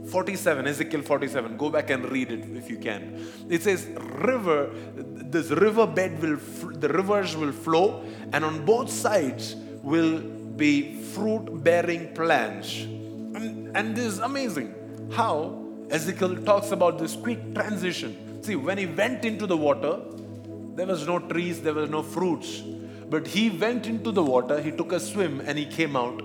47, Ezekiel 47. Go back and read it if you can. It says, River, this river bed will, the rivers will flow, and on both sides will be fruit bearing plants. And, and this is amazing how Ezekiel talks about this quick transition. See, when he went into the water, there was no trees, there were no fruits. But he went into the water, he took a swim, and he came out.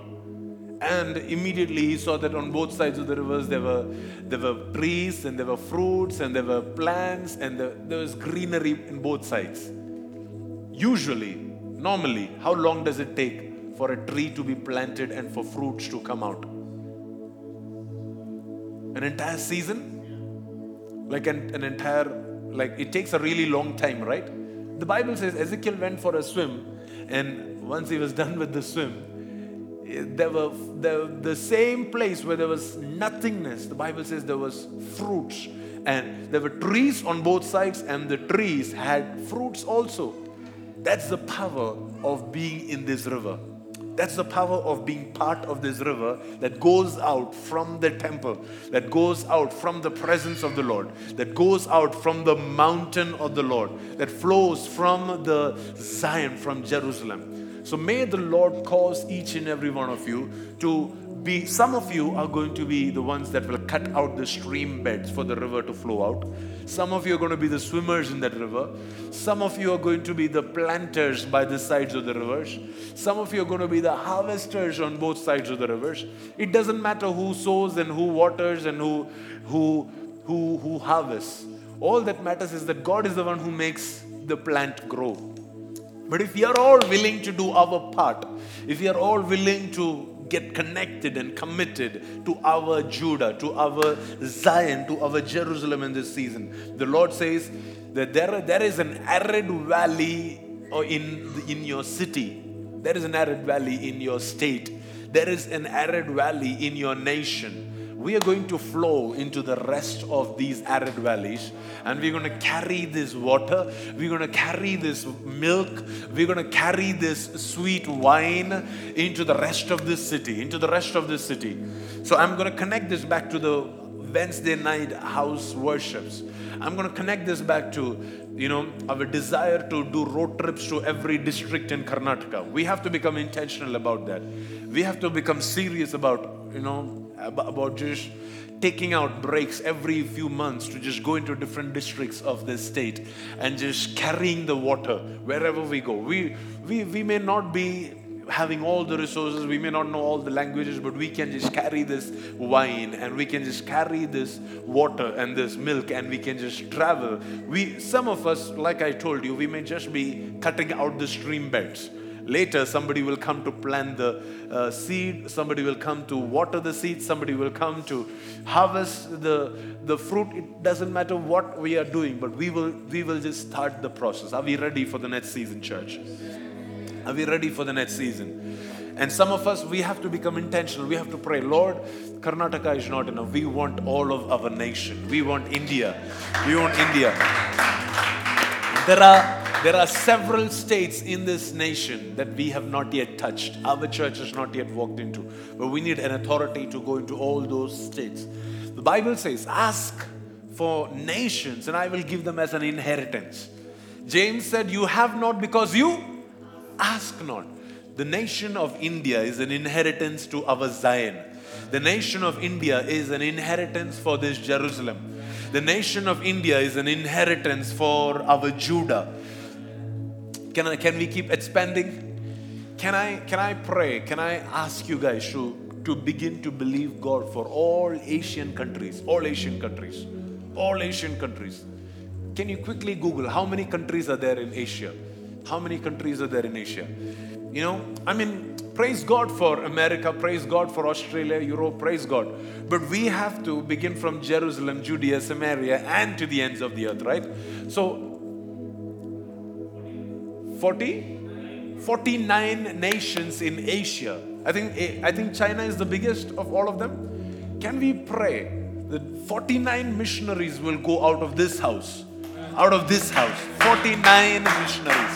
And immediately he saw that on both sides of the rivers there were there were trees and there were fruits and there were plants and there, there was greenery in both sides. Usually, normally, how long does it take for a tree to be planted and for fruits to come out? An entire season like an, an entire like it takes a really long time right the bible says ezekiel went for a swim and once he was done with the swim, eh, there were the, the same place where there was nothingness. The Bible says there was fruits, and there were trees on both sides, and the trees had fruits also. That's the power of being in this river. That's the power of being part of this river that goes out from the temple, that goes out from the presence of the Lord, that goes out from the mountain of the Lord, that flows from the Zion, from Jerusalem. So may the Lord cause each and every one of you to be, some of you are going to be the ones that will cut out the stream beds for the river to flow out. Some of you are going to be the swimmers in that river. Some of you are going to be the planters by the sides of the rivers. Some of you are going to be the harvesters on both sides of the rivers. It doesn't matter who sows and who waters and who, who, who, who harvests. All that matters is that God is the one who makes the plant grow. But if we are all willing to do our part, if we are all willing to get connected and committed to our Judah, to our Zion, to our Jerusalem in this season. The Lord says that there, there is an arid valley uh, in, in your city, there is an arid valley in your state, there is an arid valley in your nation we are going to flow into the rest of these arid valleys and we're going to carry this water, we're going to carry this milk, we're going to carry this sweet wine into the rest of this city, into the rest of this city. So I'm going to connect this back to the Wednesday night house worships. I'm going to connect this back to you know our desire to do road trips to every district in Karnataka. We have to become intentional about that. We have to become serious about you know about just taking out breaks every few months to just go into different districts of this state and just carrying the water wherever we go. We, we, we may not be having all the resources, we may not know all the languages, but we can just carry this wine and we can just carry this water and this milk and we can just travel. We, some of us, like I told you, we may just be cutting out the stream beds Later, somebody will come to plant the uh, seed, somebody will come to water the seed, somebody will come to harvest the, the fruit. It doesn't matter what we are doing, but we will, we will just start the process. Are we ready for the next season, church? Are we ready for the next season? And some of us, we have to become intentional. We have to pray, Lord, Karnataka is not enough. We want all of our nation. We want India. We want India. There are there are several states in this nation that we have not yet touched. Our church has not yet walked into. But we need an authority to go into all those states. The Bible says, Ask for nations, and I will give them as an inheritance. James said, You have not because you ask not. The nation of India is an inheritance to our Zion. The nation of India is an inheritance for this Jerusalem. The nation of India is an inheritance for our Judah. Can, I, can we keep expanding? Can I, can I pray? Can I ask you guys to, to begin to believe God for all Asian countries? All Asian countries. All Asian countries. Can you quickly Google how many countries are there in Asia? How many countries are there in Asia? You know, I mean, praise God for America, praise God for Australia, Europe, praise God. But we have to begin from Jerusalem, Judea, Samaria, and to the ends of the earth, right? So 40 49 nations in Asia. I think I think China is the biggest of all of them. Can we pray that 49 missionaries will go out of this house? Out of this house. 49 missionaries.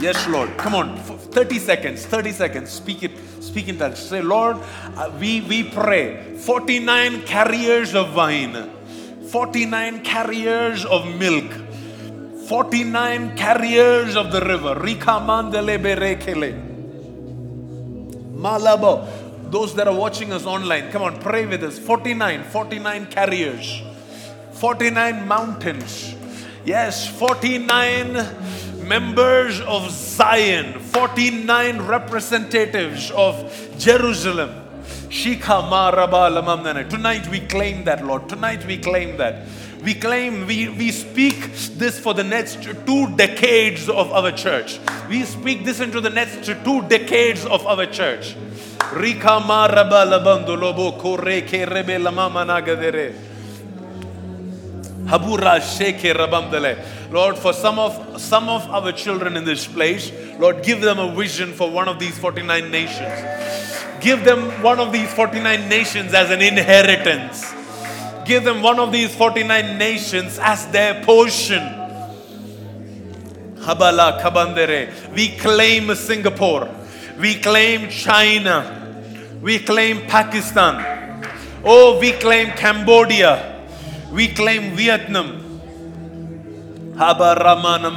Yes, Lord. Come on. 30 seconds. 30 seconds. Speak it. Speak in touch. Say, Lord, uh, we, we pray. 49 carriers of wine. 49 carriers of milk 49 carriers of the river. Malabo. Those that are watching us online, come on, pray with us. 49, 49 carriers. 49 mountains. Yes, 49 members of Zion, 49 representatives of Jerusalem. Tonight we claim that, Lord. Tonight we claim that. We claim, we, we speak this for the next two decades of our church. We speak this into the next two decades of our church. Lord, for some of some of our children in this place, Lord, give them a vision for one of these 49 nations. Give them one of these 49 nations as an inheritance. Give them one of these 49 nations as their portion. Habala Kabandere. We claim Singapore. We claim China. We claim Pakistan. Oh, we claim Cambodia. We claim Vietnam. Habaramana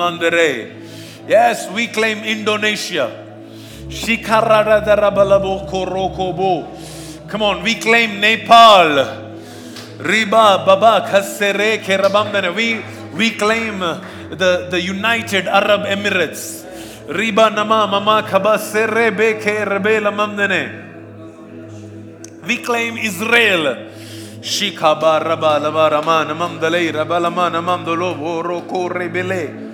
Yes, we claim Indonesia. Come on, we claim Nepal. Riba Baba Kasere Kerabamdane. We we claim the, the United Arab Emirates. Riba Nama Mama Kabasere Beke Rebela Mamdane. We claim Israel. Shikaba Raba Lava Ramana Mamdale Rabalamana Mamdolo Roko Rebele.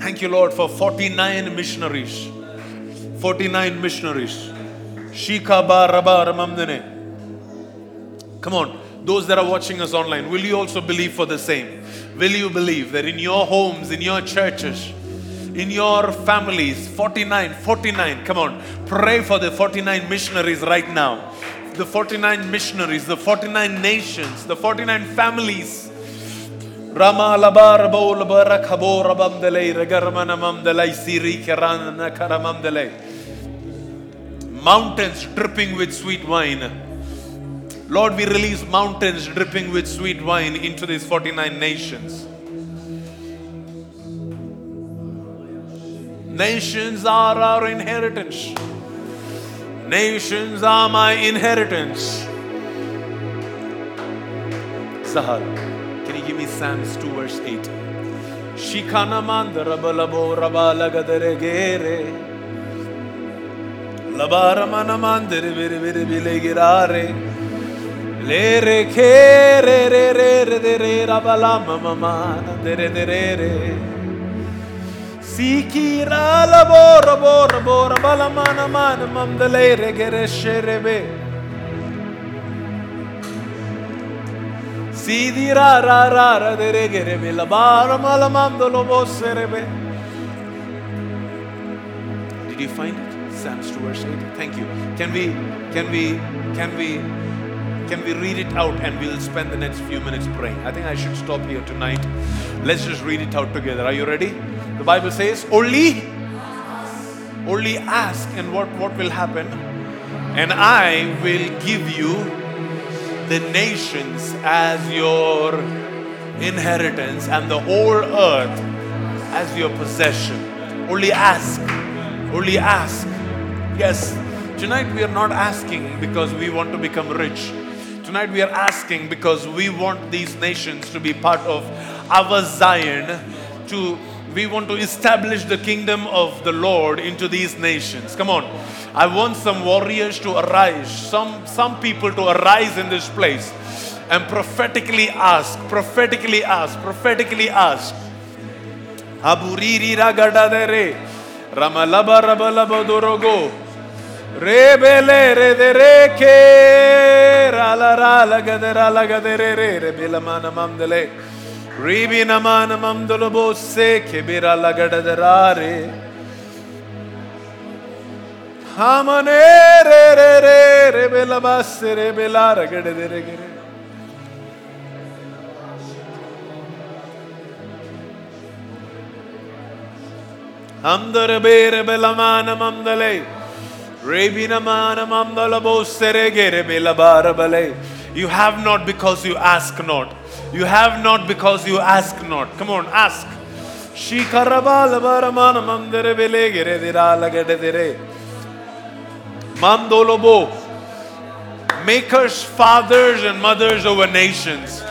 Thank you, Lord, for 49 missionaries. 49 missionaries. Shikaba Raba Ramamdane. Come on, those that are watching us online, will you also believe for the same? Will you believe that in your homes, in your churches, in your families, 49, 49, come on, pray for the 49 missionaries right now. The 49 missionaries, the 49 nations, the 49 families. Rama labar bo labara kabo rabam delay regarmana mam delay siri karana karamam delay. Mountains dripping with sweet wine Lord, we release mountains dripping with sweet wine into these 49 nations. Nations are our inheritance. Nations are my inheritance. Sahar, can you give me Psalms 2 verse 8? Shikana mandara balabo rabala gadere gere. Labara mana mandere vere vere vile girare. Le re che re re re re re re ra ba la ma ma ma de re de re re Si chi ra la bo ra bo ra bo ra ba la ma na ma na mam de le re che re she re be Si di ra ra ra ra de re che re be la ba ra ma la mam do lo bo se re be Did you find it? Psalms 2 verse 8. Thank you. Can we, can we, can we can we read it out and we'll spend the next few minutes praying? I think I should stop here tonight. Let's just read it out together. Are you ready? The Bible says, only, only ask, and what, what will happen? And I will give you the nations as your inheritance and the whole earth as your possession. Only ask. Only ask. Yes, tonight we are not asking because we want to become rich. Tonight we are asking because we want these nations to be part of our Zion to we want to establish the kingdom of the Lord into these nations. Come on. I want some warriors to arise, some some people to arise in this place and prophetically ask, prophetically ask, prophetically ask. Aburiri ragadadere ramalaba rabalaba dorogo Rebele re de re ke ra la ra la ga de ra la ga de re re re bila mana mamdele ribi na mana mamdolo bo se ke bira la ga de ra re hamane re re re re bila bas re bila ra ga de re ge re Hamdare bere belamana mamdale. You have not because you ask not. You have not because you ask not. Come on, ask. Makers, fathers, and mothers over nations.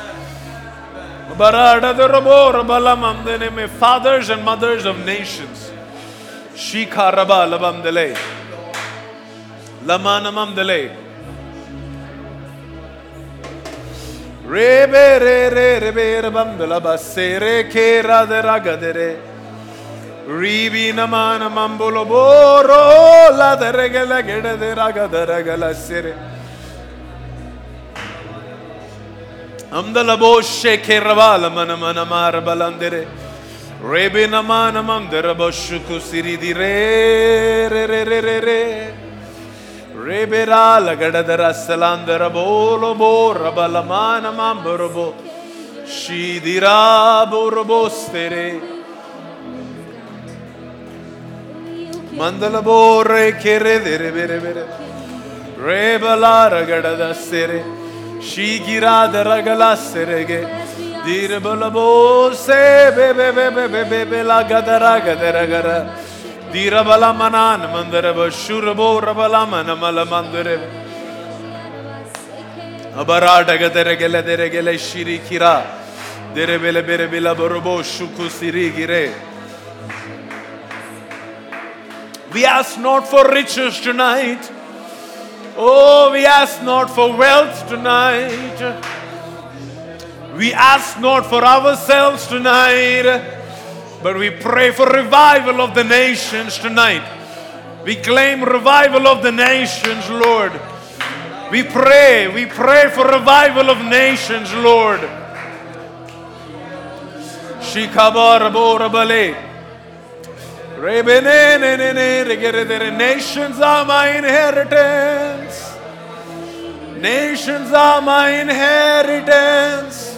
Fathers and mothers of nations. Shikaraba labamdele. Lamanamam dele. Rebe re re rebe rabam de la basere ke ra de ragadere. Ribi namana mambolo boro la de regala gede de ragadara gala sere. Amdalabo sheke ravala mana mana mara balandere. Rebe namana mandara boshuku siri di re re re re re re. Rebera la gadadara salandra bolo bo rabalamana mamborobo Shidira borobostere Mandala borre che redere bere bere Rebala ragadadassere Shigira daragalassere che Dirbala bo se be be be be be be la gadara gadara gadara. Dira bala manan mandara bashura bo rabala mana mandare. Abarada gadara gele shiri kira. Dere bele bere bila borobo shuku siri gire. We ask not for riches tonight. Oh, we ask not for wealth tonight. We ask not for ourselves tonight, but we pray for revival of the nations tonight. We claim revival of the nations, Lord. We pray, we pray for revival of nations, Lord. Nations are my inheritance. Nations are my inheritance.